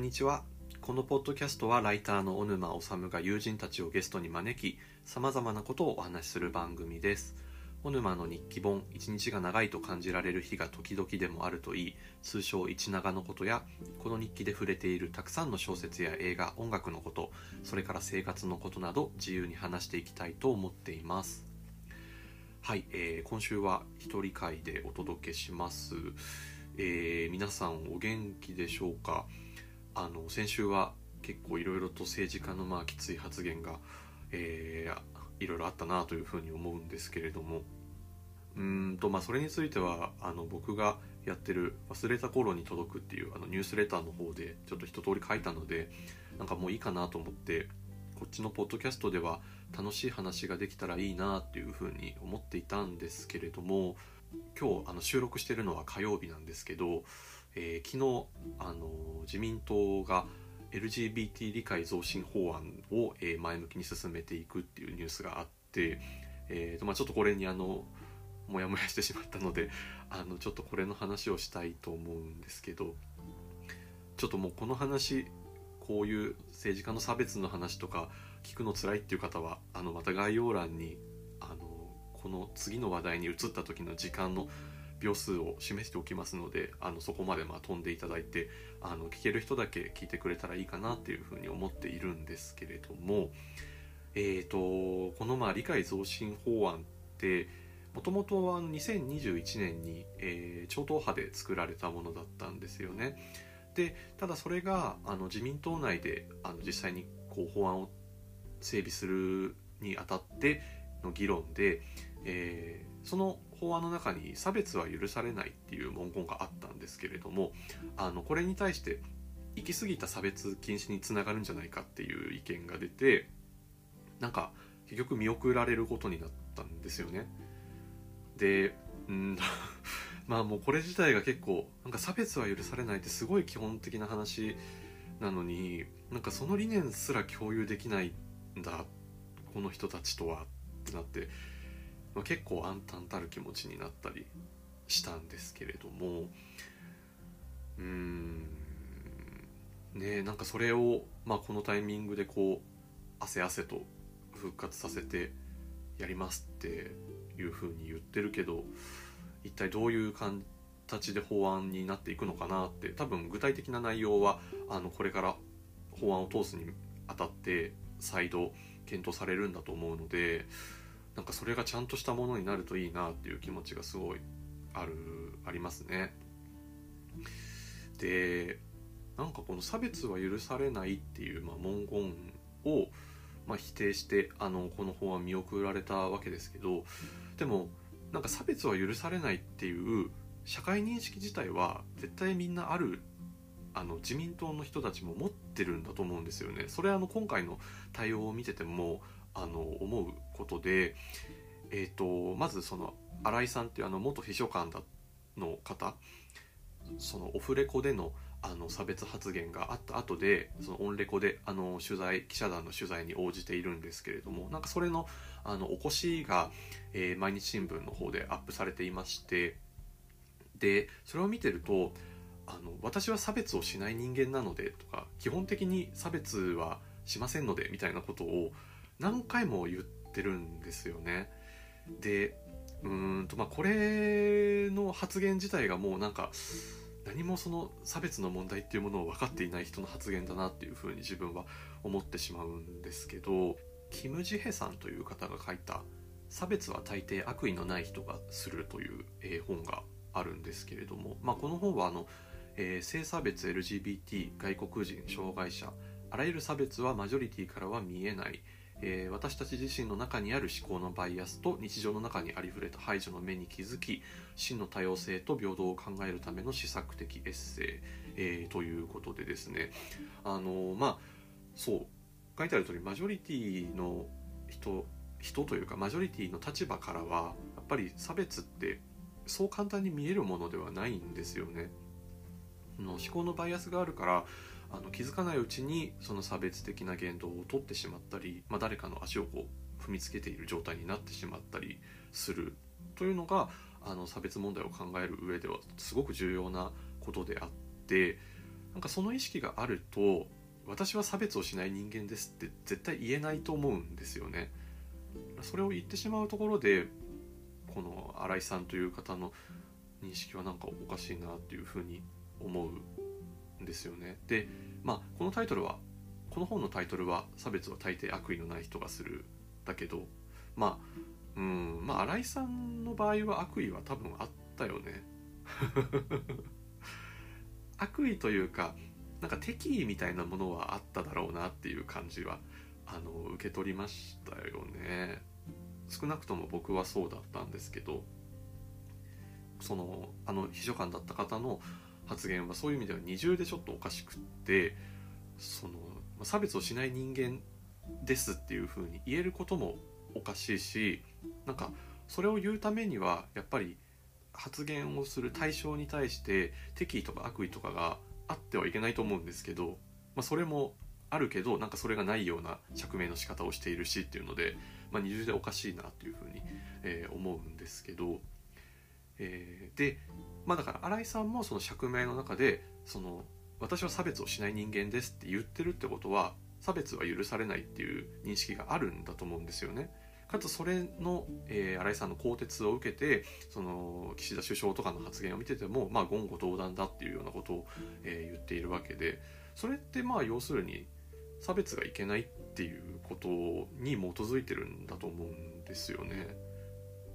んにちは。このポッドキャストはライターの小沼治が友人たちをゲストに招きさまざまなことをお話しする番組です。小沼の日記本一日が長いと感じられる日が時々でもあるといい通称一長のことやこの日記で触れているたくさんの小説や映画音楽のことそれから生活のことなど自由に話していきたいと思っています。はい、えー、今週は一人会でお届けします。えー、皆さんお元気でしょうか？あの先週は結構いろいろと政治家のまあきつい発言が、いろいろあったなというふうに思うんですけれども。うんとまあそれについてはあの僕がやってる「忘れた頃に届く」っていうあのニュースレターの方でちょっと一通り書いたのでなんかもういいかなと思ってこっちのポッドキャストでは楽しい話ができたらいいなっていうふうに思っていたんですけれども今日あの収録してるのは火曜日なんですけど、えー、昨日あの自民党が LGBT 理解増進法案を、えー、前向きに進めていくっていうニュースがあって、えーとまあ、ちょっとこれにあのモヤモヤしてしまったので あのちょっとこれの話をしたいと思うんですけどちょっともうこの話こういう政治家の差別の話とか聞くの辛いっていう方はあのまた概要欄にこの次の話題に移った時の時間の秒数を示しておきますのであのそこまでまあ飛んでいただいてあの聞ける人だけ聞いてくれたらいいかなっていうふうに思っているんですけれども、えーと、このまあ理解増進法案ってもともとは2021年に、えー、超党派で作られたものだったんですよね。でただそれがあの自民党内であの実際にこう法案を整備するにあたっての議論でえー、その法案の中に差別は許されないっていう文言があったんですけれどもあのこれに対して行き過ぎた差別禁止につながるんじゃないかっていう意見が出てなんか結局見送られることになったんですよね。でうん まあもうこれ自体が結構なんか差別は許されないってすごい基本的な話なのになんかその理念すら共有できないんだこの人たちとはってなってまあ、結構暗淡たる気持ちになったりしたんですけれどもうーんねなんかそれを、まあ、このタイミングでこう汗汗と復活させてやりますっていうふうに言ってるけど一体どういう形で法案になっていくのかなって多分具体的な内容はあのこれから法案を通すにあたって再度検討されるんだと思うのでなんかそれがちゃんとしたものになるといいなっていう気持ちがすごいあるありますね。でなんかこの差別は許されないっていう、まあ、文言を、まあ、否定してあのこの法案見送られたわけですけどでもなんか差別は許されないっていう社会認識自体は絶対みんなあるあの自民党の人たちも持ってるんだと思うんですよね。それあの今回の対応を見ててもあの思うことで、えーと、まずその新井さんっていうあの元秘書官だの方そのオフレコでのあの差別発言があった後でそのオンレコであの取材記者団の取材に応じているんですけれどもなんかそれのあのお越しが、えー、毎日新聞の方でアップされていましてでそれを見てるとあの私は差別をしない人間なのでとか基本的に差別はしませんのでみたいなことを何回も言っててるんですよね。でうんとまあこれの発言自体がもうなんか何もその差別の問題っていうものを分かっていない人の発言だなっていうふうに自分は思ってしまうんですけどキム・ジヘさんという方が書いた「差別は大抵悪意のない人がする」という、え本があるんですけれども、まあ、この本はあの、えー、性差別 LGBT 外国人障害者あらゆる差別はマジョリティからは見えないえー、私たち自身の中にある思考のバイアスと日常の中にありふれた排除の目に気づき真の多様性と平等を考えるための施策的エッセイ、えー、ということでですねあのまあそう書いてある通りマジョリティの人人というかマジョリティの立場からはやっぱり差別ってそう簡単に見えるものではないんですよね。の思考のバイアスがあるからあの気づかないうちにその差別的な言動をとってしまったり、まあ、誰かの足をこう踏みつけている状態になってしまったりする。というのがあの差別問題を考える上ではすごく重要なことであってなんかその意識があると私は差別をしない人間ですって絶対言えないと思うんですよね。それを言ってしまうところでこの新井さんという方の認識はなんかおかしいなっていうふうに思うですよね。でまあこのタイトルはこの本のタイトルは「差別は大抵悪意のない人がする」だけどまあうんまあ新井さんの場合は悪意は多分あったよね。悪意というかなんか敵意みたいなものはあっただろうなっていう感じはあの受け取りましたよね。少なくとも僕はそうだったんですけどそのあの秘書官だった方の発言はそういう意味では二重でちょっとおかしくってその差別をしない人間ですっていうふうに言えることもおかしいしなんかそれを言うためにはやっぱり発言をする対象に対して敵意とか悪意とかがあってはいけないと思うんですけど、まあ、それもあるけどなんかそれがないような釈明の仕方をしているしっていうので、まあ、二重でおかしいなっていうふうに、えー、思うんですけど、えー、でまあだから新井さんもその釈明の中でその私は差別をしない人間ですって言ってるってことは差別は許されないっていう認識があるんだと思うんですよね。かつそれの、えー、新井さんの更迭を受けてその岸田首相とかの発言を見てても、まあ、言語道断だっていうようなことを、えー、言っているわけでそれってまあ要するに差別がいけないっていうことに基づいてるんだと思うんですよね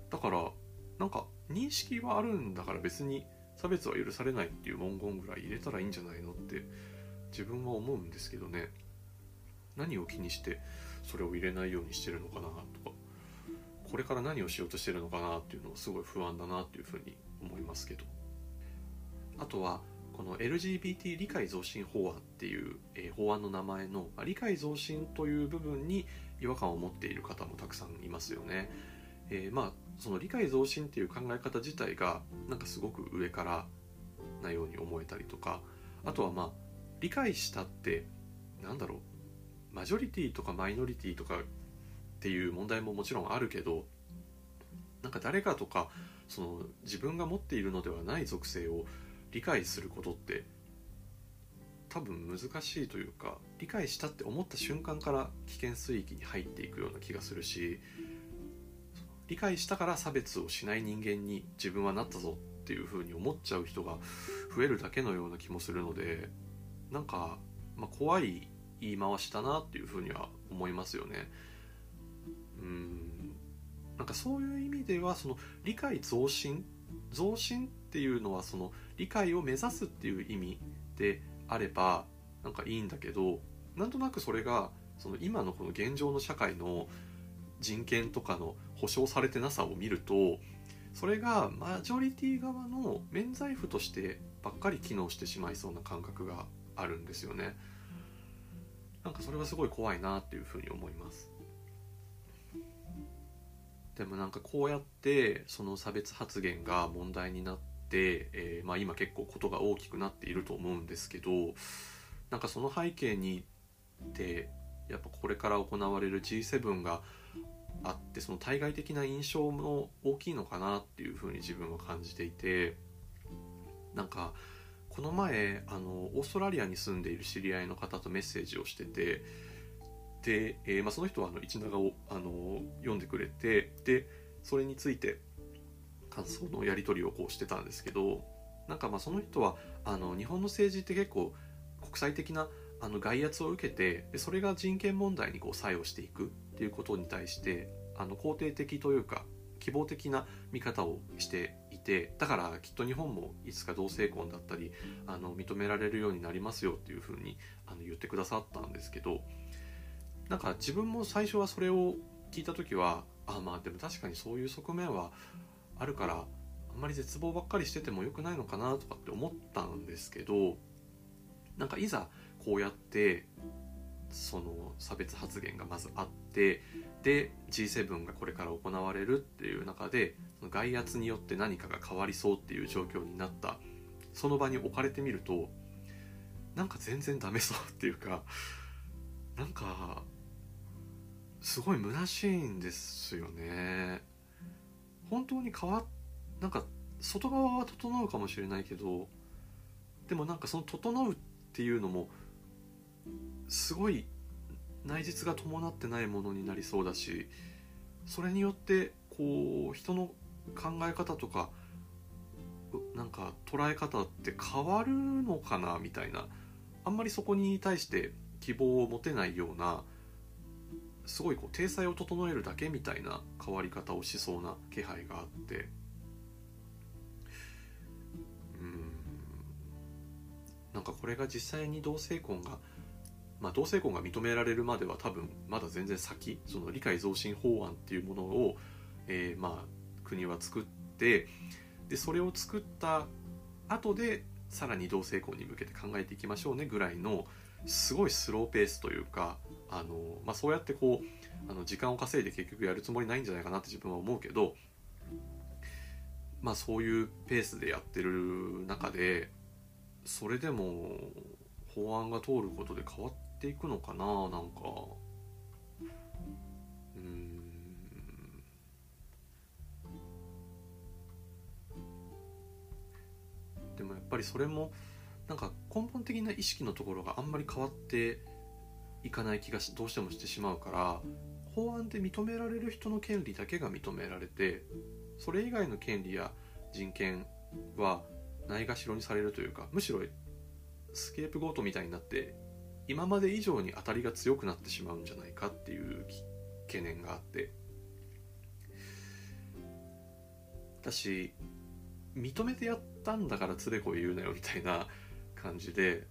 だからなんか認識はあるんだから別に差別は許されないっていう文言ぐらい入れたらいいんじゃないのって自分は思うんですけどね何を気にしてそれを入れないようにしてるのかなとかこれから何をしようとしてるのかなっていうのはすごい不安だなっていうふうに思いますけどあとはこの LGBT 理解増進法案っていう、え、法案の名前の理解増進という部分に違和感を持っている方もたくさんいますよね。えー、まあその理解増進っていう考え方自体がなんかすごく上からなように思えたりとかあとはまあ理解したってなんだろうマジョリティとかマイノリティとかっていう問題ももちろんあるけどなんか誰かとかその自分が持っているのではない属性を理解することって多分難しいというか理解したって思った瞬間から危険水域に入っていくような気がするし理解したから差別をしない人間に自分はなったぞっていうふうに思っちゃう人が増えるだけのような気もするのでなんか、まあ、怖い言い回しだなっていうふうには思いますよね。うんなんかそういう意味ではその理解増進増進っていうのはその理解を目指すっていう意味であればなんかいいんだけどなんとなくそれがその今のこの現状の社会の人権とかの保障されてなさを見るとそれがマジョリティ側の免罪符としてばっかり機能してしまいそうな感覚があるんですよね。なんかそれはすごい怖いなっていうふうに思います。でもなんかこうやってその差別発言が問題になって、えー、まあ、今結構ことが大きくなっていると思うんですけどなんかその背景にってやっぱこれから行われる G7 があってその対外的な印象も大きいのかなっていうふうに自分は感じていてなんかこの前あのオーストラリアに住んでいる知り合いの方とメッセージをしててで、えー、まあ、その人はあの一長をあの読んでくれてでそれについて感想のやり取りをこうしてたんですけどなんかまあその人はあの日本の政治って結構国際的なあの外圧を受けてでそれが人権問題にこう作用していく。っていうことに対してあの肯定的というか希望的な見方をしていてだからきっと日本もいつか同性婚だったりあの認められるようになりますよっていうふうにあの言ってくださったんですけどなんか自分も最初はそれを聞いた時はあまあでも確かにそういう側面はあるからあんまり絶望ばっかりしててもよくないのかなとかって思ったんですけどなんかいざこうやってその差別発言がまずあってで G7 がこれから行われるっていう中で外圧によって何かが変わりそうっていう状況になった。その場に置かれてみるとなんか全然ダメそうっていうかなんかすごい虚しいんですよね。本当に変わなんか外側は整うかもしれないけどでもなんかその整うっていうのもすごい内実が伴ってないものになりそうだしそれによってこう人の考え方とかなんか捉え方って変わるのかなみたいなあんまりそこに対して希望を持てないようなすごいこう体裁を整えるだけみたいな変わり方をしそうな気配があって。うん。なんかこれが実際に同性婚がまあ、同性婚が認められるまでは多分まだ全然先その理解増進法案っていうものを、えー、まあ国は作ってでそれを作った後でさらに同性婚に向けて考えていきましょうねぐらいのすごいスローペースというかあの、まあ、そうやってこうあの時間を稼いで結局やるつもりないんじゃないかなって自分は思うけど、まあ、そういうペースでやってる中でそれでも法案が通ることで変わっていくのかななんか。うん。でもやっぱりそれもなんか根本的な意識のところがあんまり変わっていかない気がどうしてもしてしまうから法案で認められる人の権利だけが認められてそれ以外の権利や人権はないがしろにされるというかむしろスケープゴートみたいになって今まで以上に当たりが強くなってしまうんじゃないかっていう懸念があって。私認めてやったんだからつべこい言うなよみたいな感じで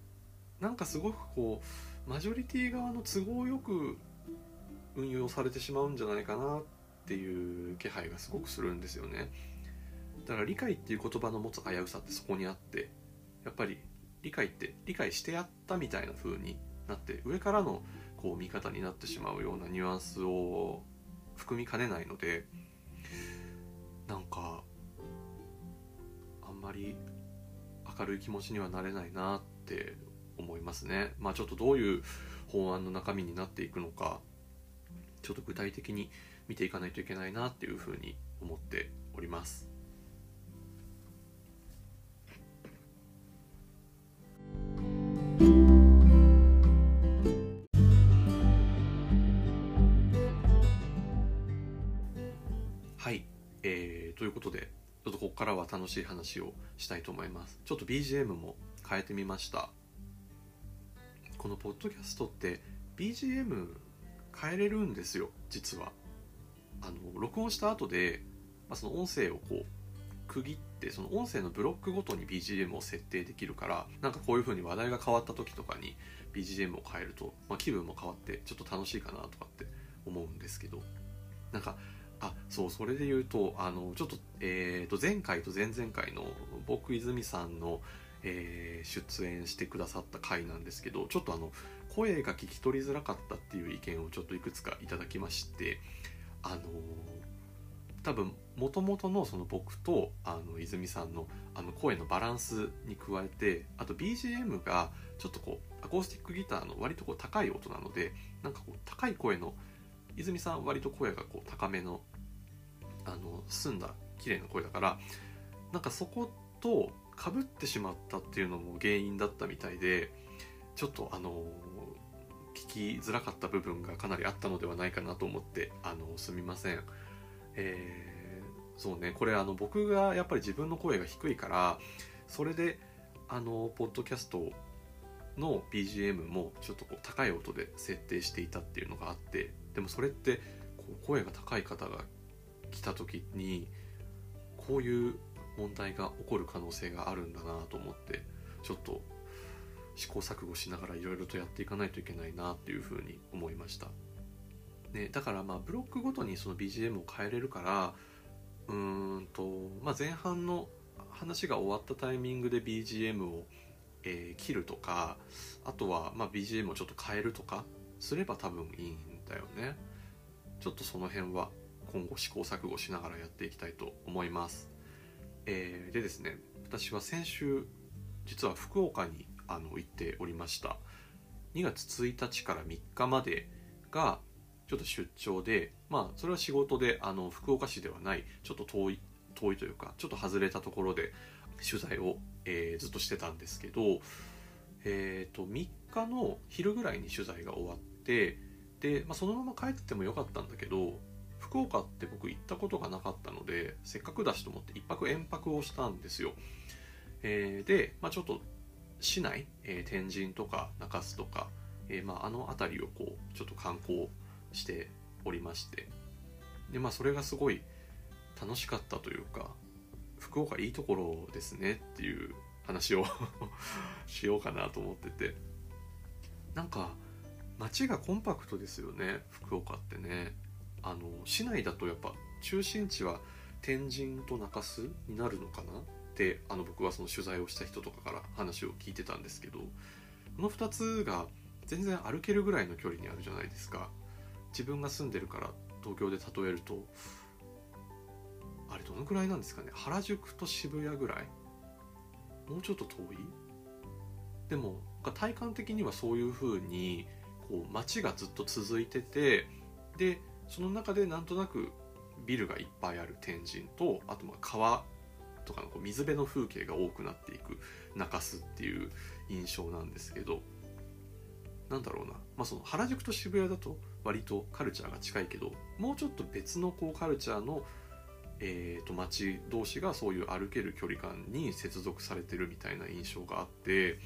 なんかすごくこうマジョリティ側の都合よく運用されてしまうんじゃないかなっていう気配がすごくするんですよね。だから理解っていう言葉の持つ危うさってそこにあってやっぱり理解って理解してやったみたいな風になって上からのこう見方になってしまうようなニュアンスを含みかねないのでなんかあんまり明るい気持ちにはなれないなって思いますね。まあちょっとどういう法案の中身になっていくのかちょっと具体的に見ていかないといけないなっていうふうに思っております。えー、ということでちょっとここからは楽しい話をしたいと思います。ちょっと BGM も変えてみました。このポッドキャストって BGM 変えれるんですよ実は。あの録音した後で、まあ、その音声をこう区切ってその音声のブロックごとに BGM を設定できるからなんかこういう風に話題が変わった時とかに BGM を変えると、まあ、気分も変わってちょっと楽しいかなとかって思うんですけどなんかあそうそれで言うとあのちょっと,、えー、と前回と前々回の僕泉さんの、えー、出演してくださった回なんですけどちょっとあの声が聞き取りづらかったっていう意見をちょっといくつかいただきましてあの多分もともとのその僕とあの泉さんのあの声のバランスに加えてあと BGM がちょっとこうアコースティックギターの割とこう高い音なのでなんかこう高い声の泉さん割と声がこう高めのあの澄んだ綺麗な声だからなんかそことかぶってしまったっていうのも原因だったみたいでちょっとあの聞きづらかった部分がかなりあったのではないかなと思ってあのすみません。えー、そうねこれあの僕がやっぱり自分の声が低いからそれであのポッドキャストの BGM もちょっとこう高い音で設定していたっていうのがあってでもそれってこう声が高い方が来た時にこういう問題が起こる可能性があるんだなと思ってちょっと試行錯誤しながらいろいろとやっていかないといけないなっていうふうに思いました。ね、だからまあブロックごとにその BGM を変えれるからうーんと、まあ、前半の話が終わったタイミングで BGM を、えー、切るとかあとはま BGM をちょっと変えるとかすれば多分いいんだよねちょっとその辺は今後試行錯誤しながらやっていきたいと思います、えー、でですね私は先週実は福岡にあの行っておりました。2月1日から3日までがちょっと出張でまあそれは仕事であの福岡市ではないちょっと遠い遠いというかちょっと外れたところで取材を、えー、ずっとしてたんですけど、えーと、3日の昼ぐらいに取材が終わってで、まあ、そのまま帰ってもよかったんだけど福岡って僕行ったことがなかったのでせっかくだしと思って1泊延泊をしたんですよ、えー、で、まあ、ちょっと市内、えー、天神とか中洲とか、えー、まあ、あの辺りをこうちょっと観光しておりまして。でまあそれがすごい楽しかったというか福岡いいところですねっていう話を しようかなと思ってて。なんか街がコンパクトですよね福岡ってね。あの市内だとやっぱ中心地は天神と中洲になるのかなってあの僕はその取材をした人とかから話を聞いてたんですけどこの2つが全然歩けるぐらいの距離にあるじゃないですか。自分が住んでるから東京で例えるとあれどのくらいなんですかね。原宿と渋谷ぐらい？もうちょっと遠い？でも体感的にはそういう風にこう街がずっと続いててでその中でなんとなくビルがいっぱいある天神とあとまあ川とかのこう水辺の風景が多くなっていく中洲っていう印象なんですけどなんだろうな、まあ、その原宿と渋谷だと割とカルチャーが近いけどもうちょっと別のこうカルチャーのえーと、町同士がそういう歩ける距離感に接続されてるみたいな印象があって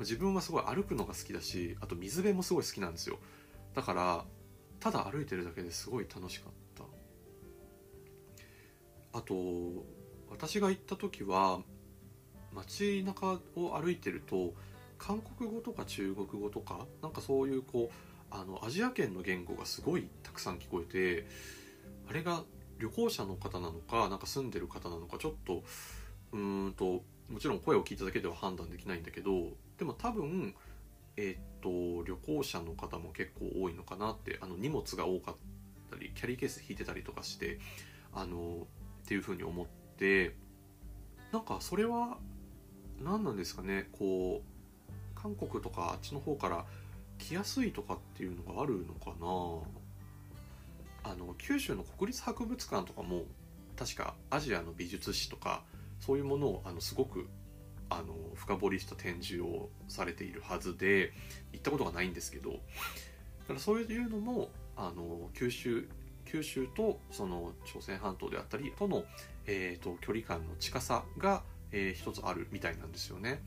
自分はすごい歩くのが好きだしあと水辺もすごい好きなんですよ。だからただ歩いてるだけですごい楽しかった。あと私が行った時は街中を歩いてると韓国語とか中国語とかなんかそういうこうあのアジア圏の言語がすごいたくさん聞こえてあれが旅行者の方なのかなんか住んでる方なのかちょっとうーんともちろん声を聞いただけでは判断できないんだけどでも多分えっ、と旅行者の方も結構多いのかなってあの荷物が多かったりキャリーケース引いてたりとかしてあのっていうふうに思ってなんかそれは何なんですかねこう韓国とかあっちの方から来やすいとかっていうのがあるのかな。あの九州の国立博物館とかも確かアジアの美術史とかそういうものをあのすごくあの深掘りした展示をされているはずで行ったことがないんですけどだからそういうのもあの九州九州とその朝鮮半島であったりとの、えーと、距離感の近さが、えー、一つあるみたいなんですよね。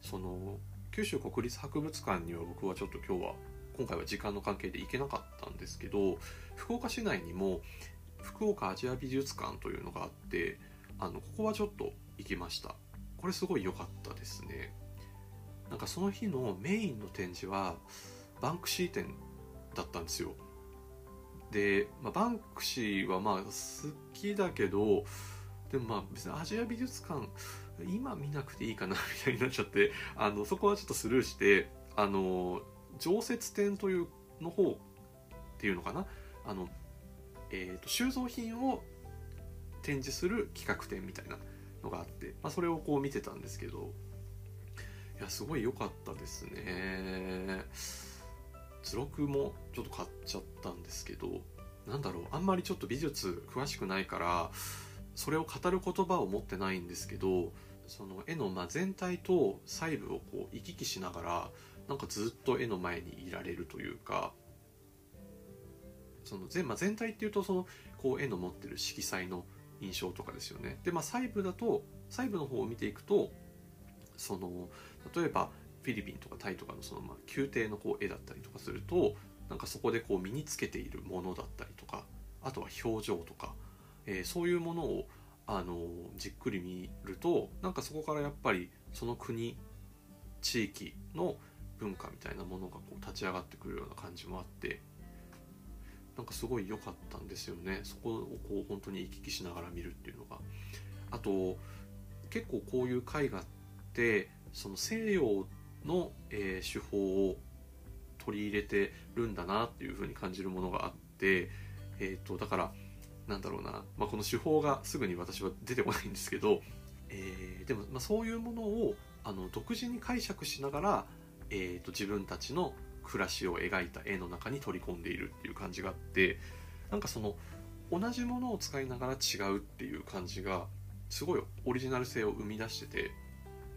その九州国立博物館には僕はちょっと今日は今回は時間の関係で行けなかったんですけど福岡市内にも福岡アジア美術館というのがあってあのここはちょっと行きましたこれすごい良かったですね。なんかその日のメインの展示はバンクシー展だったんですよ。で、まあ、バンクシーはまあ好きだけどでもまあ別にアジア美術館今見なくていいかな みたいになっちゃってあのそこはちょっとスルーしてあの常設展というの方っていうのかな？あの、えーと、収蔵品を展示する企画展みたいな。のがあって、まあ、それをこう見てたんですけどいやすごい良かったですね。図録もちょっと買っちゃったんですけどなんだろうあんまりちょっと美術詳しくないからそれを語る言葉を持ってないんですけどその絵のま全体と細部をこう行き来しながらなんかずっと絵の前にいられるというかその全,、まあ、全体っていうとそのこう絵の持ってる色彩の印象とかですよね。でまあ細部だと細部の方を見ていくとその例えばフィリピンとかタイとかのそのまあ宮廷のこう絵だったりとかするとなんかそこでこう身につけているものだったりとかあとは表情とか、えー、そういうものをあのじっくり見るとなんかそこからやっぱりその国地域の文化みたいなものがこう立ち上がってくるような感じもあってなんかすごい良かったんですよね。そこをこう本当に行き来しながら見るっていうのが。あと結構こういう絵画ってその西洋の、えー、手法を取り入れてるんだなっていう風に感じるものがあって、えーと、だからなんだろうな、まあ、この手法がすぐに私は出てこないんですけど、えー、でも、ま、そういうものをあの独自に解釈しながらえーと、自分たちの暮らしを描いた絵の中に取り込んでいるっていう感じがあってなんかその同じものを使いながら違うっていう感じがすごいオリジナル性を生み出してて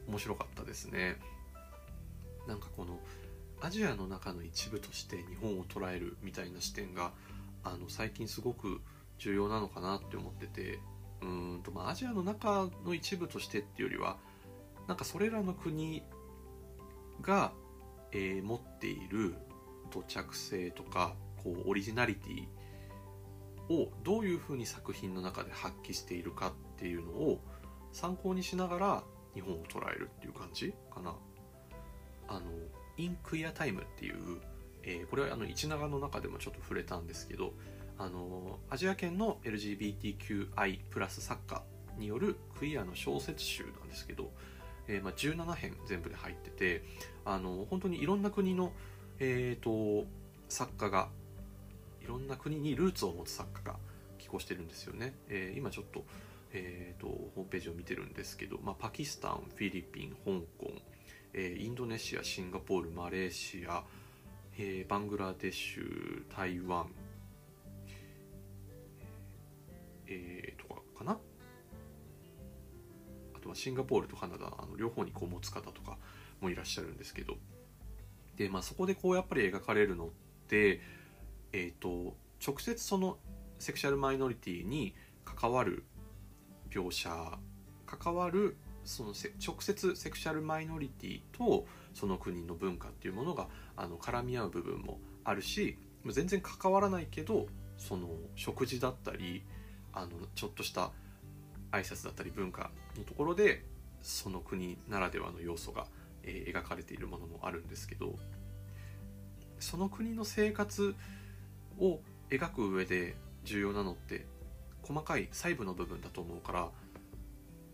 面白かったですね。なんかこのアジアの中の一部として日本を捉えるみたいな視点があの最近すごく重要なのかなって思っててうんと、まあ、アジアの中の一部としてっていうよりはなんかそれらの国が、えー、持っている土着性とかこうオリジナリティをどういうふうに作品の中で発揮しているかっていうのを参考にしながら日本を捉えるっていう感じかな。あのインクイアタイムっていう、えー、これはあの一長の中でもちょっと触れたんですけどあのアジア圏の LGBTQI+ 作家によるクイアの小説集なんですけど、えーまあ、17編全部で入っててあの本当にいろんな国の、えーと、作家がいろんな国にルーツを持つ作家が寄稿してるんですよね、えー、今ちょっと,、えーと、ホームページを見てるんですけど、まあ、パキスタンフィリピン香港、えー、インドネシアシンガポールマレーシア、えー、バングラデシュ台湾えー、とかかな。あとはシンガポールとカナダあの両方にこう持つ方とかもいらっしゃるんですけど。で、まあ、そこでこうやっぱり描かれるのってえっ、ー、と直接そのセクシャルマイノリティに関わる描写関わるその直接セクシャルマイノリティとその国の文化っていうものがあの絡み合う部分もあるし全然関わらないけどその食事だったりあのちょっとした挨拶だったり文化のところでその国ならではの要素が、えー、描かれているものもあるんですけどその国の生活を描く上で重要なのって細かい細部の部分だと思うから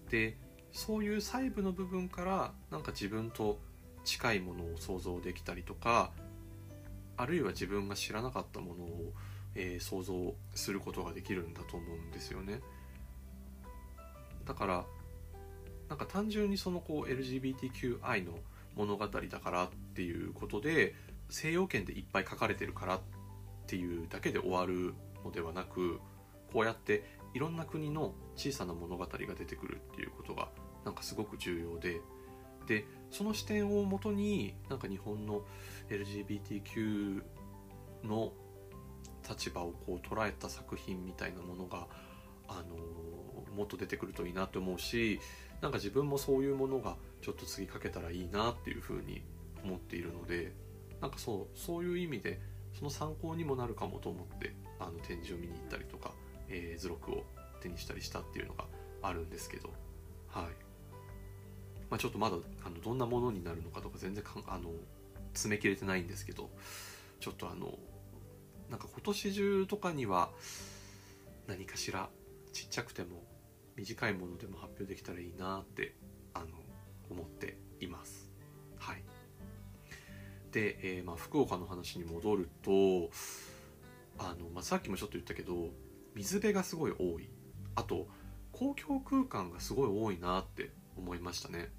でそういう細部の部分からなんか自分と近いものを想像できたりとかあるいは自分が知らなかったものをえー、想像することができるんだと思うんですよね。だからなんか単純にそのこう LGBTQI の物語だからっていうことで西洋圏でいっぱい書かれてるからっていうだけで終わるのではなくこうやっていろんな国の小さな物語が出てくるっていうことがなんかすごく重要ででその視点をもとになんか日本の LGBTQ の立場をこう捉えた作品みたいなものが、あのもっと出てくるといいなって思うしなんか自分もそういうものがちょっと次書けたらいいなっていうふうに思っているのでなんかそうそういう意味でその参考にもなるかもと思ってあの展示を見に行ったりとか、えー、図録を手にしたりしたっていうのがあるんですけどはい、まあ、ちょっとまだあのどんなものになるのかとか全然かあの詰め切れてないんですけどちょっとあのなんか今年中とかには何かしらちっちゃくても短いものでも発表できたらいいなってあの思っています。はい、で、えー、まあ、福岡の話に戻るとあの、まあ、さっきもちょっと言ったけど水辺がすごい多いあと公共空間がすごい多いなって思いましたね。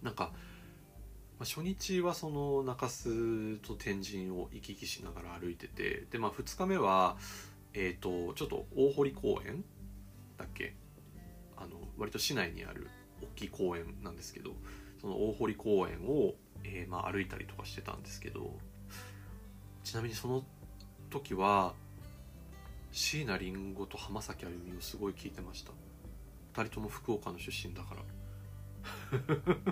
なんかまあ、初日はその中洲と天神を行き来しながら歩いててで、まあ、2日目は、えーと、ちょっと大堀公園だっけ割と市内にある大きい公園なんですけどその大堀公園を、えー、まあ歩いたりとかしてたんですけどちなみにその時は椎名林檎と浜崎あゆみをすごい聞いてました。2人とも福岡の出身だから。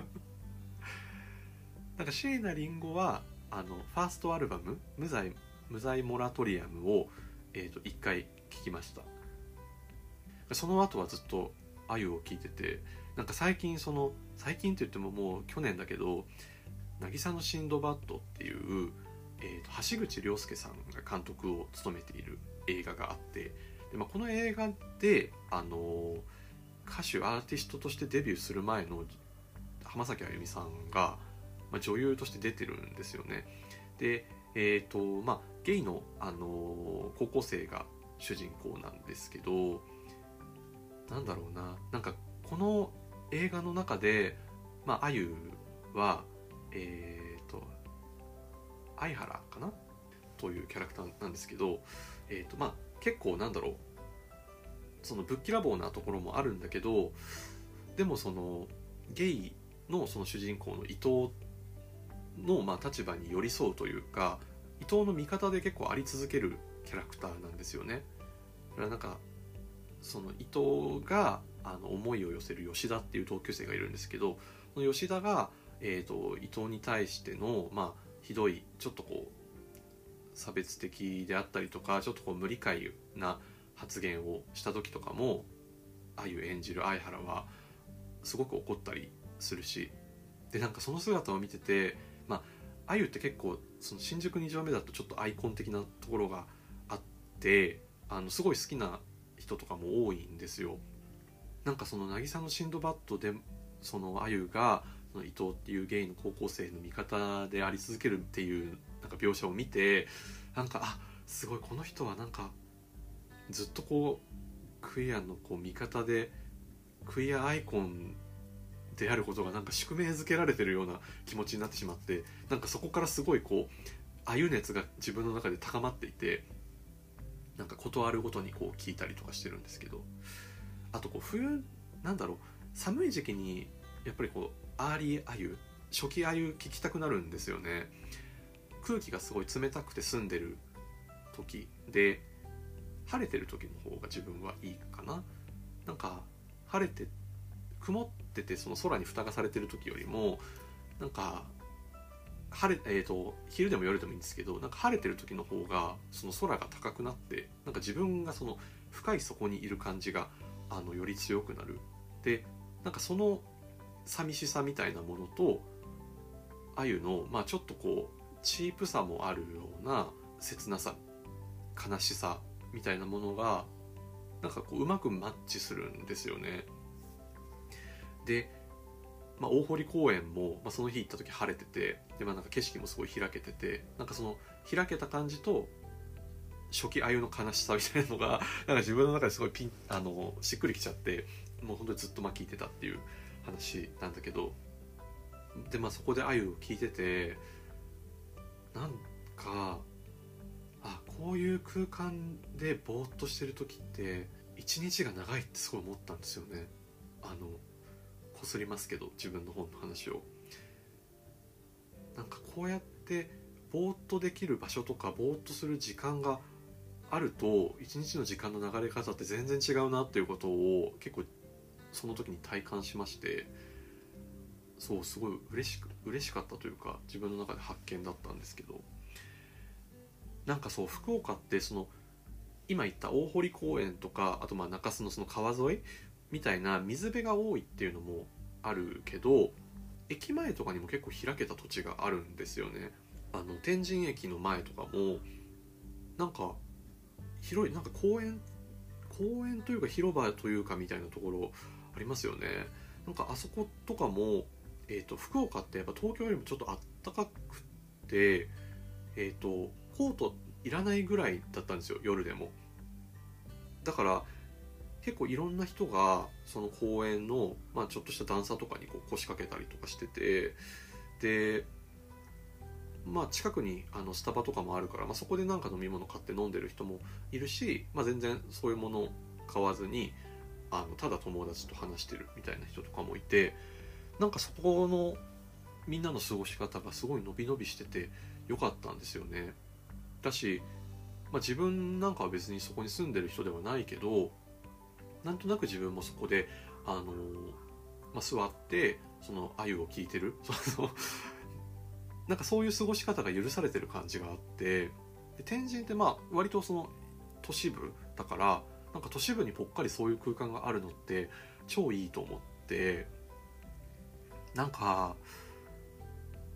なんか椎名林檎はあのファーストアルバム「無罪無罪モラトリアムを」えーと、1回聴きました。その後はずっとあゆを聴いててなんか最近その最近って言ってももう去年だけど「渚のシンドバッド」っていう、えーと、橋口亮介さんが監督を務めている映画があってで、まあ、この映画であの歌手アーティストとしてデビューする前の浜崎あゆみさんがまあ、女優として出てるんですよね。で、え、ー、と、まあ、ゲイの、あの、高校生が主人公なんですけど、なんだろうな、なんか、この映画の中で、まあ、あゆは、えっ、ー、と、相原かな？というキャラクターなんですけど、えっ、と、まあ、結構なんだろう、そのぶっきらぼうなところもあるんだけど、でもその、ゲイのその主人公の伊藤のまあ立場に寄り添うというか伊藤の味方で結構あり続けるキャラクターなんですよね。だからなんかその伊藤があの思いを寄せる吉田っていう同級生がいるんですけどその吉田が、えーと、伊藤に対しての、まあ、ひどいちょっとこう差別的であったりとかちょっとこう無理解な発言をした時とかもあゆ演じる相原はすごく怒ったりするしでなんかその姿を見ててまああゆって結構その新宿2丁目だとちょっとアイコン的なところがあってあのすごい好きな人とかも多いんですよ。なんかその渚のシンドバッドでそのあゆがその伊藤っていうゲイの高校生の味方であり続けるっていうなんか描写を見てなんかあすごいこの人はなんかずっとこうクイアのこう味方でクイアアイコンであることがなんか宿命づけられてるような気持ちになってしまってなんかそこからすごいこうあゆ熱が自分の中で高まっていてなんか事あるごとにこう聞いたりとかしてるんですけどあとこう冬なんだろう寒い時期にやっぱりこう early あゆ初期あゆ聞きたくなるんですよね。空気がすごい冷たくて澄んでる時で晴れてる時の方が自分はいいかな。なんか晴れて曇っててその空に蓋がされてる時よりもなんか晴れ、えーと、昼でも夜でもいいんですけどなんか晴れてる時の方がその空が高くなってなんか自分がその深い底にいる感じがあのより強くなるでなんかその寂しさみたいなものとあゆの、まあ、ちょっとこうチープさもあるような切なさ悲しさみたいなものがなんかこううまくマッチするんですよね。で、まあ、大堀公園も、まあ、その日行った時晴れててで、まあ、なんか景色もすごい開けててなんかその開けた感じと初期あゆの悲しさみたいなのが なんか自分の中ですごいピンあのしっくりきちゃってもう本当にずっとまあ聞いてたっていう話なんだけどでまあそこであゆを聞いててなんかあこういう空間でぼーっとしてる時って一日が長いってすごい思ったんですよね。あのこすりますけど自分の本の話を。なんかこうやってぼーっとできる場所とかぼーっとする時間があると一日の時間の流れ方って全然違うなっていうことを結構その時に体感しましてそうすごい嬉しく嬉しかったというか自分の中で発見だったんですけど。なんかそう福岡ってその今言った大堀公園とかあとまあ中洲のその川沿いみたいな水辺が多いっていうのもあるけど駅前とかにも結構開けた土地があるんですよね。あの天神駅の前とかもなんか広いなんか公園公園というか広場というかみたいなところありますよね。なんかあそことかも、えーと、福岡ってやっぱ東京よりもちょっとあったかくてえっ、ー、とコートいらないぐらいだったんですよ夜でも。だから結構いろんな人がその公園の、まあ、ちょっとした段差とかにこう腰掛けたりとかしててでまあ近くにあのスタバとかもあるから、まあ、そこでなんか飲み物買って飲んでる人もいるし、まあ、全然そういうもの買わずにあのただ友達と話してるみたいな人とかもいてなんかそこのみんなの過ごし方がすごい伸び伸びしててよかったんですよね。だし、まあ、自分なんかは別にそこに住んでる人ではないけどなんとなく自分もそこで、あのまあ、座ってその鮎を聞いてる。そのなんかそういう過ごし方が許されてる感じがあってで天神ってまあ割とその都市部だからなんか都市部にぽっかりそういう空間があるのって超いいと思ってなんか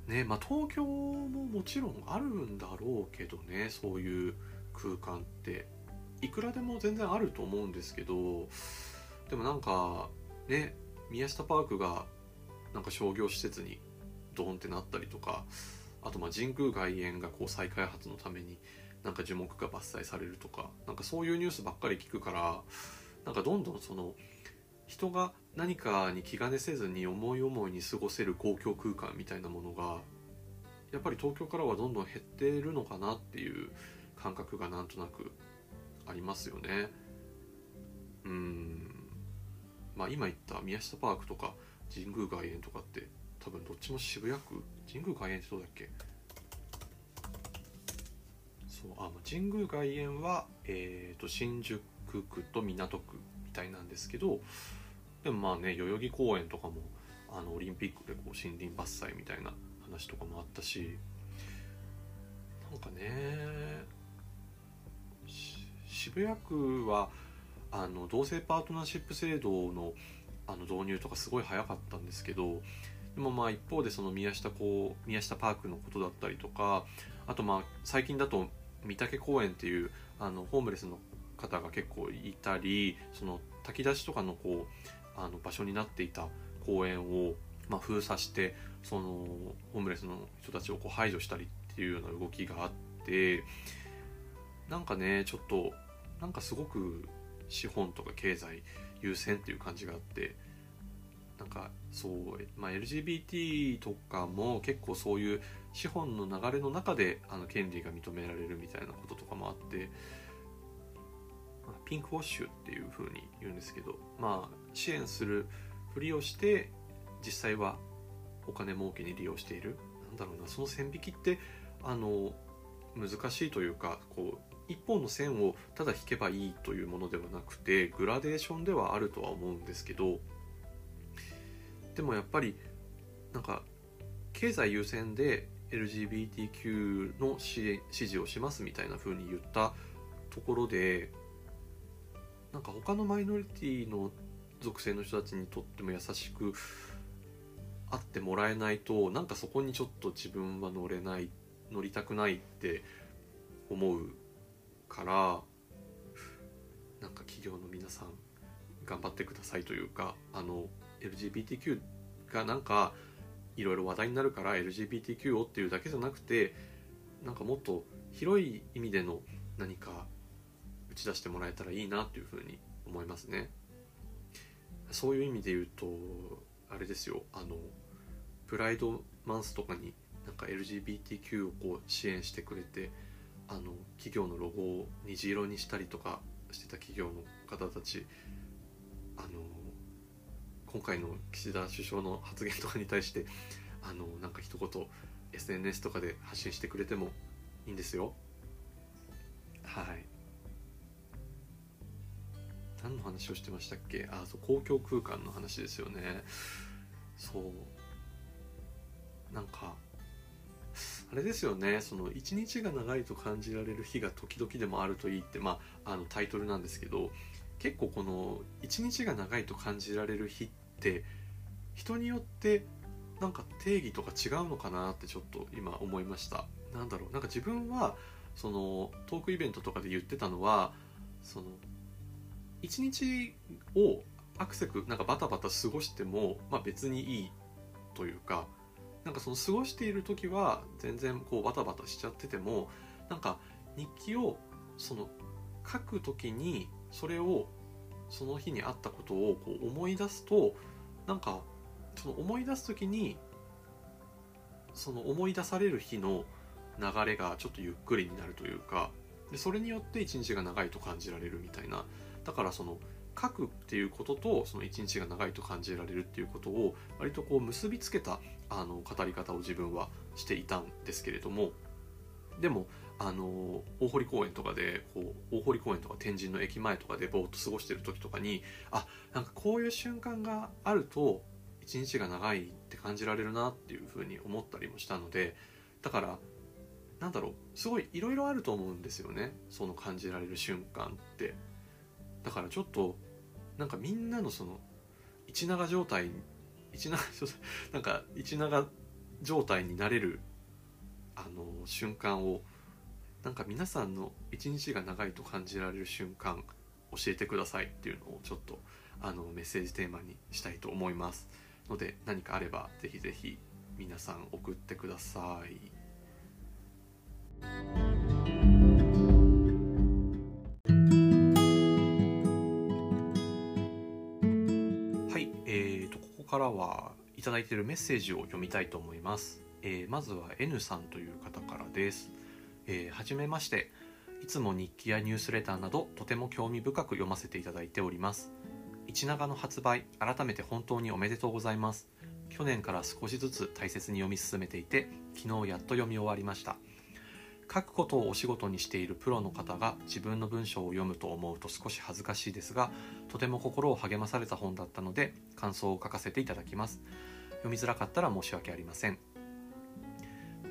ねまあ東京ももちろんあるんだろうけどねそういう空間って。いくらでも全然あると思うんですけどでもなんかね宮下パークがなんか商業施設にドーンってなったりとかあとまあ神宮外苑がこう再開発のためになんか樹木が伐採されるとかなんかそういうニュースばっかり聞くからなんかどんどんその人が何かに気兼ねせずに思い思いに過ごせる公共空間みたいなものがやっぱり東京からはどんどん減ってるのかなっていう感覚がなんとなくありますよね。うん。まあ今言った宮下パークとか神宮外苑とかって多分どっちも渋谷区？神宮外苑ってどうだっけ？そうあまあ神宮外苑は、えー、と新宿区と港区みたいなんですけどでもまあね代々木公園とかもあのオリンピックでこう森林伐採みたいな話とかもあったしなんかね渋谷区はあの同性パートナーシップ制度のあの導入とかすごい早かったんですけどでもまあ一方でその宮下こう宮下パークのことだったりとかあとまあ最近だと御嶽公園っていうあのホームレスの方が結構いたりその炊き出しとかのこうあの場所になっていた公園を、まあ、封鎖してそのホームレスの人たちをこう排除したりっていうような動きがあってなんかねちょっとなんかすごく資本とか経済優先っていう感じがあってなんかそう、まあ、LGBT とかも結構そういう資本の流れの中であの権利が認められるみたいなこととかもあってピンクウォッシュっていう風に言うんですけどまあ支援するふりをして実際はお金儲けに利用している。なんだろうなその線引きってあの難しいというかこう一本の線をただ引けばいいというものではなくてグラデーションではあるとは思うんですけどでもやっぱりなんか経済優先で LGBTQ の支持をしますみたいな風に言ったところでなんか他のマイノリティの属性の人たちにとっても優しくあってもらえないとなんかそこにちょっと自分は乗れない乗りたくないって思うからなんか企業の皆さん頑張ってくださいというかあの LGBTQ がなんかいろいろ話題になるから LGBTQ をっていうだけじゃなくてなんかもっと広い意味での何か打ち出してもらえたらいいなっていうふうに思いますね。そういう意味で言うとあれですよ。あのプライドマンスとかになんか LGBTQ をこう支援してくれてあの企業のロゴを虹色にしたりとかしてた企業の方たちあの今回の岸田首相の発言とかに対してあのなんか一言 SNS とかで発信してくれてもいいんですよ。はい。何の話をしてましたっけ？あそう公共空間の話ですよね。そう。なんかあれですよね。その一日が長いと感じられる日が時々でもあるといいって、まあ、あのタイトルなんですけど結構この一日が長いと感じられる日って人によってなんか定義とか違うのかなってちょっと今思いました。なんだろう。なんか自分はそのトークイベントとかで言ってたのはその一日をアクセクなんかバタバタ過ごしても、まあ、別にいいというかなんかその過ごしている時は全然こうバタバタしちゃっててもなんか日記をその書く時にそれをその日にあったことをこう思い出すとなんかその思い出す時にその思い出される日の流れがちょっとゆっくりになるというかでそれによって一日が長いと感じられるみたいなだからその書くっていうこととその一日が長いと感じられるっていうことを割とこう結びつけたあの語り方を自分はしていたんですけれどもでもあの大堀公園とかでこう大堀公園とか天神の駅前とかでぼーっと過ごしてる時とかにあなんかこういう瞬間があると一日が長いって感じられるなっていうふうに思ったりもしたのでだからなんだろうすごいいろいろあると思うんですよねその感じられる瞬間って。だからちょっとなんかみんなのその一長状態一長 なんか一長状態になれるあの瞬間をなんか皆さんの一日が長いと感じられる瞬間教えてくださいっていうのをちょっとあのメッセージテーマにしたいと思いますので何かあればぜひぜひ皆さん送ってください。からはいただいているメッセージを読みたいと思います、えー、まずは N さんという方からです、えー、はじめまして。いつも日記やニュースレターなどとても興味深く読ませていただいております。一長の発売改めて本当におめでとうございます。去年から少しずつ大切に読み進めていて昨日やっと読み終わりました。書くことをお仕事にしているプロの方が自分の文章を読むと思うと少し恥ずかしいですがとても心を励まされた本だったので感想を書かせていただきます。読みづらかったら申し訳ありません。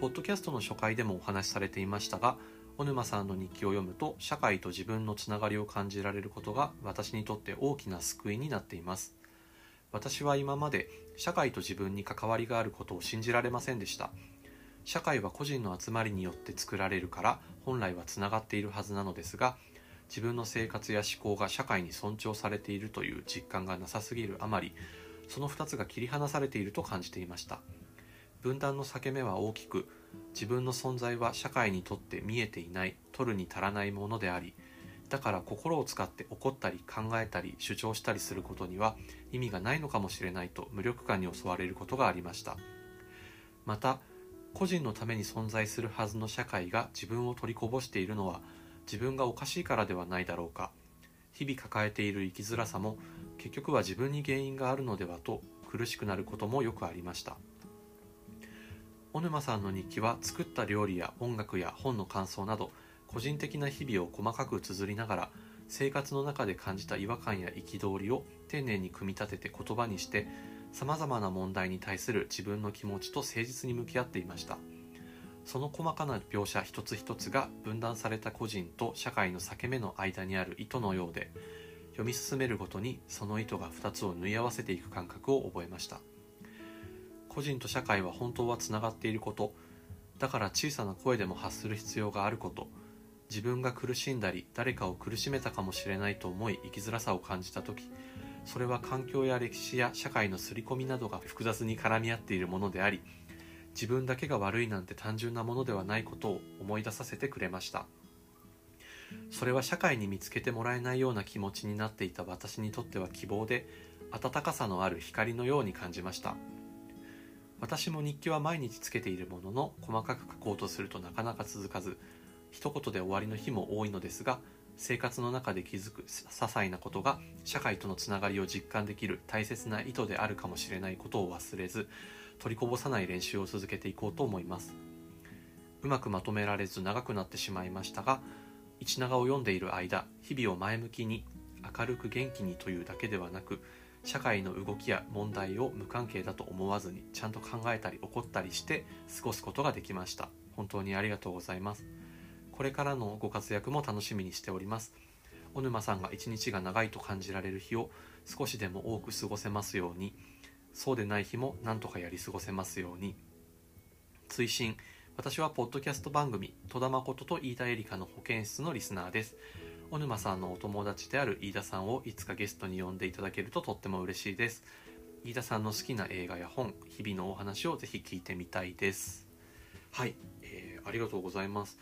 ポッドキャストの初回でもお話しされていましたが小沼さんの日記を読むと社会と自分のつながりを感じられることが私にとって大きな救いになっています。私は今まで社会と自分に関わりがあることを信じられませんでした。社会は個人の集まりによって作られるから本来はつながっているはずなのですが自分の生活や思考が社会に尊重されているという実感がなさすぎるあまりその2つが切り離されていると感じていました。分断の裂け目は大きく自分の存在は社会にとって見えていない取るに足らないものでありだから心を使って怒ったり考えたり主張したりすることには意味がないのかもしれないと無力感に襲われることがありました。また個人のために存在するはずの社会が自分を取りこぼしているのは自分がおかしいからではないだろうか。日々抱えている生きづらさも結局は自分に原因があるのではと苦しくなることもよくありました。小沼さんの日記は作った料理や音楽や本の感想など個人的な日々を細かく綴りながら生活の中で感じた違和感や憤りを丁寧に組み立てて言葉にしてさまざまな問題に対する自分の気持ちと誠実に向き合っていました。その細かな描写一つ一つが分断された個人と社会の裂け目の間にある糸のようで読み進めるごとにその糸が2つを縫い合わせていく感覚を覚えました。個人と社会は本当はつながっていることだから小さな声でも発する必要があること自分が苦しんだり誰かを苦しめたかもしれないと思い生きづらさを感じた時それは環境や歴史や社会の刷り込みなどが複雑に絡み合っているものであり自分だけが悪いなんて単純なものではないことを思い出させてくれました。それは社会に見つけてもらえないような気持ちになっていた私にとっては希望で温かさのある光のように感じました。私も日記は毎日つけているものの細かく書こうとするとなかなか続かず一言で終わりの日も多いのですが生活の中で気づく些細なことが社会とのつながりを実感できる大切な意図であるかもしれないことを忘れず取りこぼさない練習を続けていこうと思います。うまくまとめられず長くなってしまいましたが一長を読んでいる間日々を前向きに明るく元気にというだけではなく社会の動きや問題を無関係だと思わずにちゃんと考えたり怒ったりして過ごすことができました。本当にありがとうございます。これからのご活躍も楽しみにしております。小沼さんが一日が長いと感じられる日を少しでも多く過ごせますように。そうでない日も何とかやり過ごせますように。追伸。私はポッドキャスト番組戸田誠と飯田絵梨香の保健室のリスナーです。小沼さんのお友達である飯田さんをいつかゲストに呼んでいただけるととっても嬉しいです。飯田さんの好きな映画や本日々のお話をぜひ聞いてみたいです。はい、えー、ありがとうございます。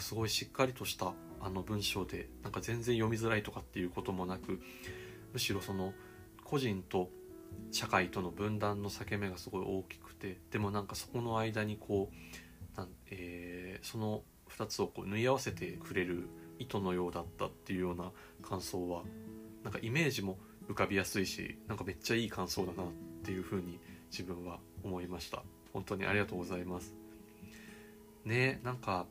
すごいしっかりとしたあの文章でなんか全然読みづらいとかっていうこともなくむしろその個人と社会との分断の裂け目がすごい大きくてでもなんかそこの間にこうなん、えー、その2つをこう縫い合わせてくれる糸のようだったっていうような感想はなんかイメージも浮かびやすいしなんかめっちゃいい感想だなっていうふうに自分は思いました。本当にありがとうございます。ねなんか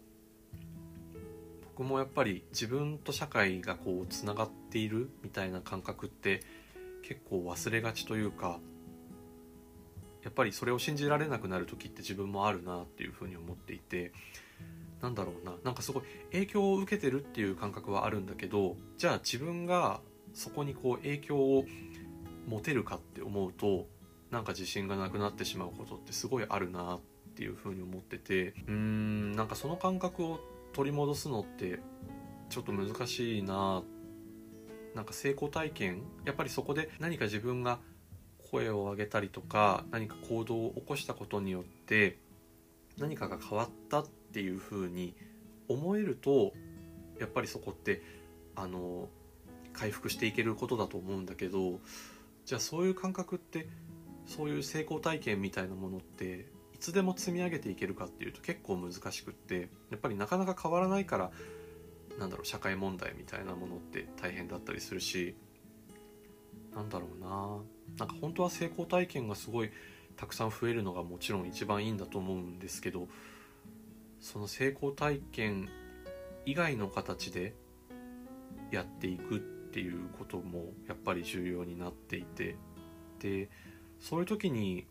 僕もやっぱり自分と社会がこうつながっているみたいな感覚って結構忘れがちというかやっぱりそれを信じられなくなる時って自分もあるなっていうふうに思っていてなんだろうななんかすごい影響を受けてるっていう感覚はあるんだけどじゃあ自分がそこにこう影響を持てるかって思うとなんか自信がなくなってしまうことってすごいあるなっていうふうに思っててうーんなんかその感覚を取り戻すのってちょっと難しいな。なんか成功体験？やっぱりそこで何か自分が声を上げたりとか何か行動を起こしたことによって何かが変わったっていうふうに思えるとやっぱりそこってあの回復していけることだと思うんだけどじゃあそういう感覚ってそういう成功体験みたいなものってつでも積み上げていけるかっていうと結構難しくってやっぱりなかなか変わらないからなんだろう社会問題みたいなものって大変だったりするしなんだろうな。なんか本当は成功体験がすごいたくさん増えるのがもちろん一番いいんだと思うんですけどその成功体験以外の形でやっていくっていうこともやっぱり重要になっていてでそういう時に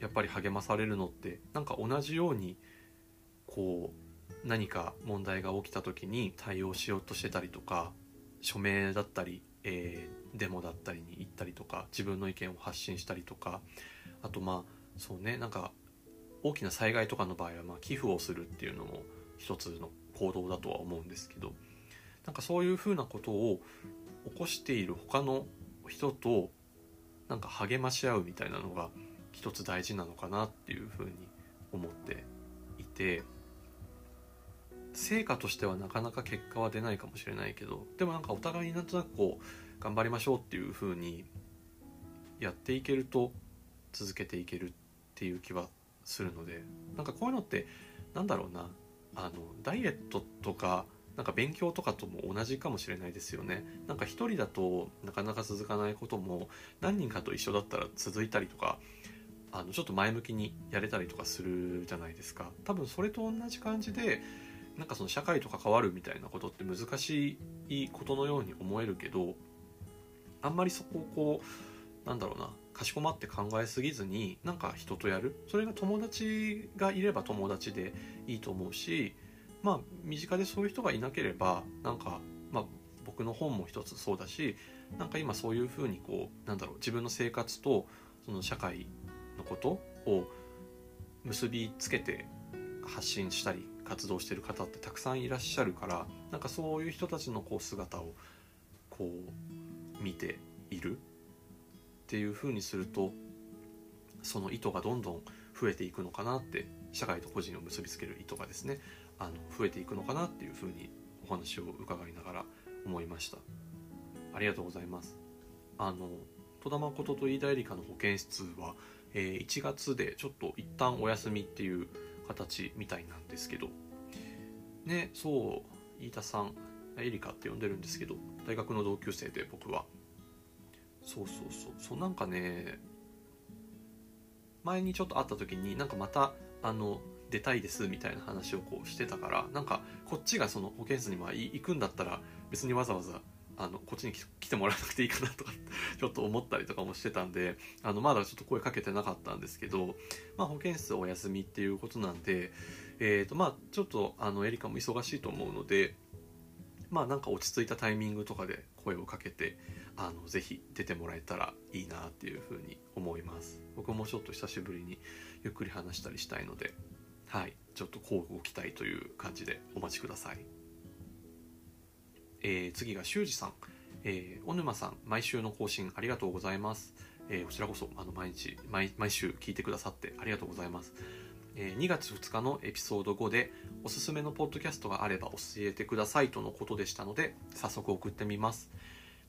やっぱり励まされるのってなんか同じようにこう何か問題が起きた時に対応しようとしてたりとか署名だったり、えー、デモだったりに行ったりとか自分の意見を発信したりとかあとまあそうねなんか大きな災害とかの場合はまあ寄付をするっていうのも一つの行動だとは思うんですけどなんかそういうふうなことを起こしている他の人となんか励まし合うみたいなのが一つ大事なのかなっていうふうに思っていて成果としてはなかなか結果は出ないかもしれないけどでもなんかお互いになんとなくこう頑張りましょうっていうふうにやっていけると続けていけるっていう気はするのでなんかこういうのってなんだろうなあのダイエットとかなんか勉強とかとも同じかもしれないですよね。なんか一人だとなかなか続かないことも何人かと一緒だったら続いたりとかあのちょっと前向きにやれたりとかするじゃないですか。多分それと同じ感じでなんかその社会と関わるみたいなことって難しいことのように思えるけどあんまりそこをこうなんだろうなかしこまって考えすぎずになんか人とやる。それが友達がいれば友達でいいと思うしまあ身近でそういう人がいなければなんかまあ僕の本も一つそうだしなんか今そういうふうにこうなんだろう自分の生活とその社会のことを結びつけて発信したり活動してる方ってたくさんいらっしゃるからなんかそういう人たちのこう姿をこう見ている。っていうふうにするとその意図がどんどん増えていくのかなって社会と個人を結びつける意図がですねあの増えていくのかなっていうふうにお話を伺いながら思いました。ありがとうございます。あの戸田誠と飯田絵梨香の保健室は、え、1月でちょっと一旦お休みっていう形みたいなんですけど。ねそう飯田さんエリカって呼んでるんですけど大学の同級生で僕は。そうそうそう。そうなんかね前にちょっと会った時になんかまたあの出たいですみたいな話をこうしてたからなんかこっちがその保健室にまあ行くんだったら別にわざわざあのこっちに来てもらわなくていいかなとかちょっと思ったりとかもしてたんであのまだちょっと声かけてなかったんですけど、まあ、保健室お休みっていうことなんで、えーとまあ、ちょっとあのエリカも忙しいと思うのでまあなんか落ち着いたタイミングとかで声をかけてあのぜひ出てもらえたらいいなっていうふうに思います。僕もちょっと久しぶりにゆっくり話したりしたいのではいちょっと交互期待という感じでお待ちください、えー、次が修二さん、えー、小沼さん毎週の更新ありがとうございます、えー、こちらこそあの毎日毎毎週聞いてくださってありがとうございます。え2月2日のエピソード5でおすすめのポッドキャストがあれば教えてくださいとのことでしたので早速送ってみます。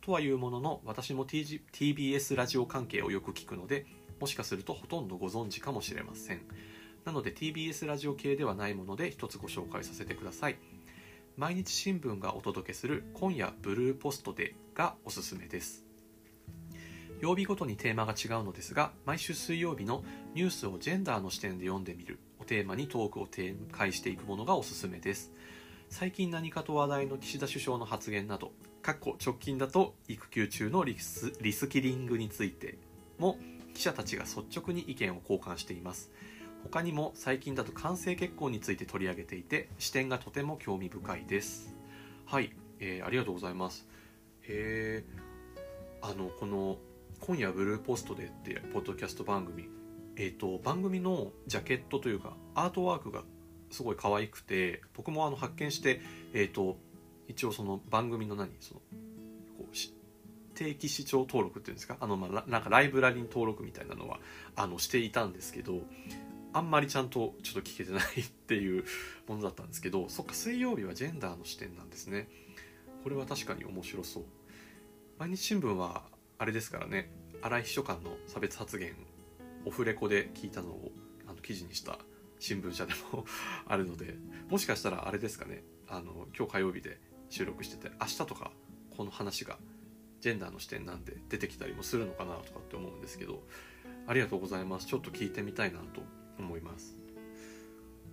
とはいうものの私も TBS ラジオ関係をよく聞くのでもしかするとほとんどご存知かもしれません。なので TBS ラジオ系ではないもので一つご紹介させてください。毎日新聞がお届けする今夜ブルーポストでがおすすめです。曜日ごとにテーマが違うのですが毎週水曜日のニュースをジェンダーの視点で読んでみるをテーマにトークを展開していくものがおすすめです。最近何かと話題の岸田首相の発言などかっこ直近だと育休中のリスリスキリングについても記者たちが率直に意見を交換しています。他にも最近だと完成結婚について取り上げていて視点がとても興味深いです。はい、えー、ありがとうございます。へえあのこの「今夜ブルーポストで」ってポッドキャスト番組。え、ー、と番組のジャケットというかアートワークがすごい可愛くて僕もあの発見してえ、ー、と一応その番組の何？そのこう定期視聴登録っていうんですか？あの、まあ、なんかライブラリに登録みたいなのはあのしていたんですけどあんまりちゃんとちょっと聞けてないっていうものだったんですけどそっか水曜日はジェンダーの視点なんですね。これは確かに面白そう。毎日新聞はあれですからね荒井秘書官の差別発言オフレコで聞いたのをあの記事にした新聞社でも あるのでもしかしたらあれですかねあの今日火曜日で収録してて明日とかこの話がジェンダーの視点なんで出てきたりもするのかなとかって思うんですけどありがとうございます。ちょっと聞いてみたいなと思います。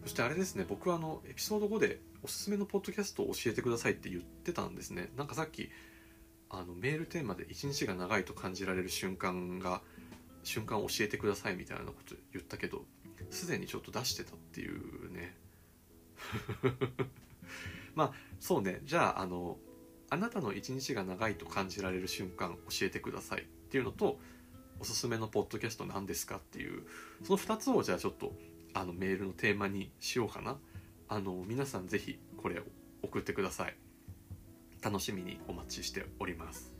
そしてあれですね僕はあのエピソード5でおすすめのポッドキャストを教えてくださいって言ってたんですね。なんかさっきあのメールテーマで一日が長いと感じられる瞬間が瞬間を教えてくださいみたいなこと言ったけどすでにちょっと出してたっていうね。まあそうね。じゃああのあなたの一日が長いと感じられる瞬間教えてくださいっていうのとおすすめのポッドキャスト何ですかっていうその2つをじゃあちょっとあのメールのテーマにしようかな。あの皆さんぜひこれを送ってください。楽しみにお待ちしております。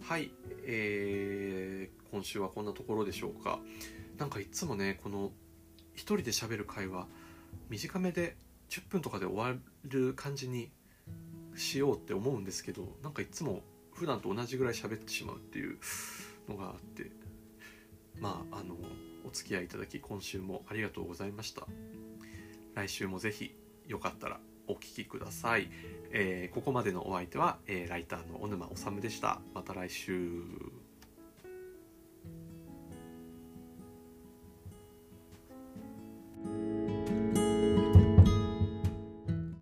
はいえー、今週はこんなところでしょうか。なんかいつもねこの一人で喋る会話短めで10分とかで終わる感じにしようって思うんですけどなんかいつも普段と同じぐらい喋ってしまうっていうのがあってまああのお付き合いいただき今週もありがとうございました。来週もぜひよかったらお聴きください、えー、ここまでのお相手は、えー、ライターの小沼治でした。また来週。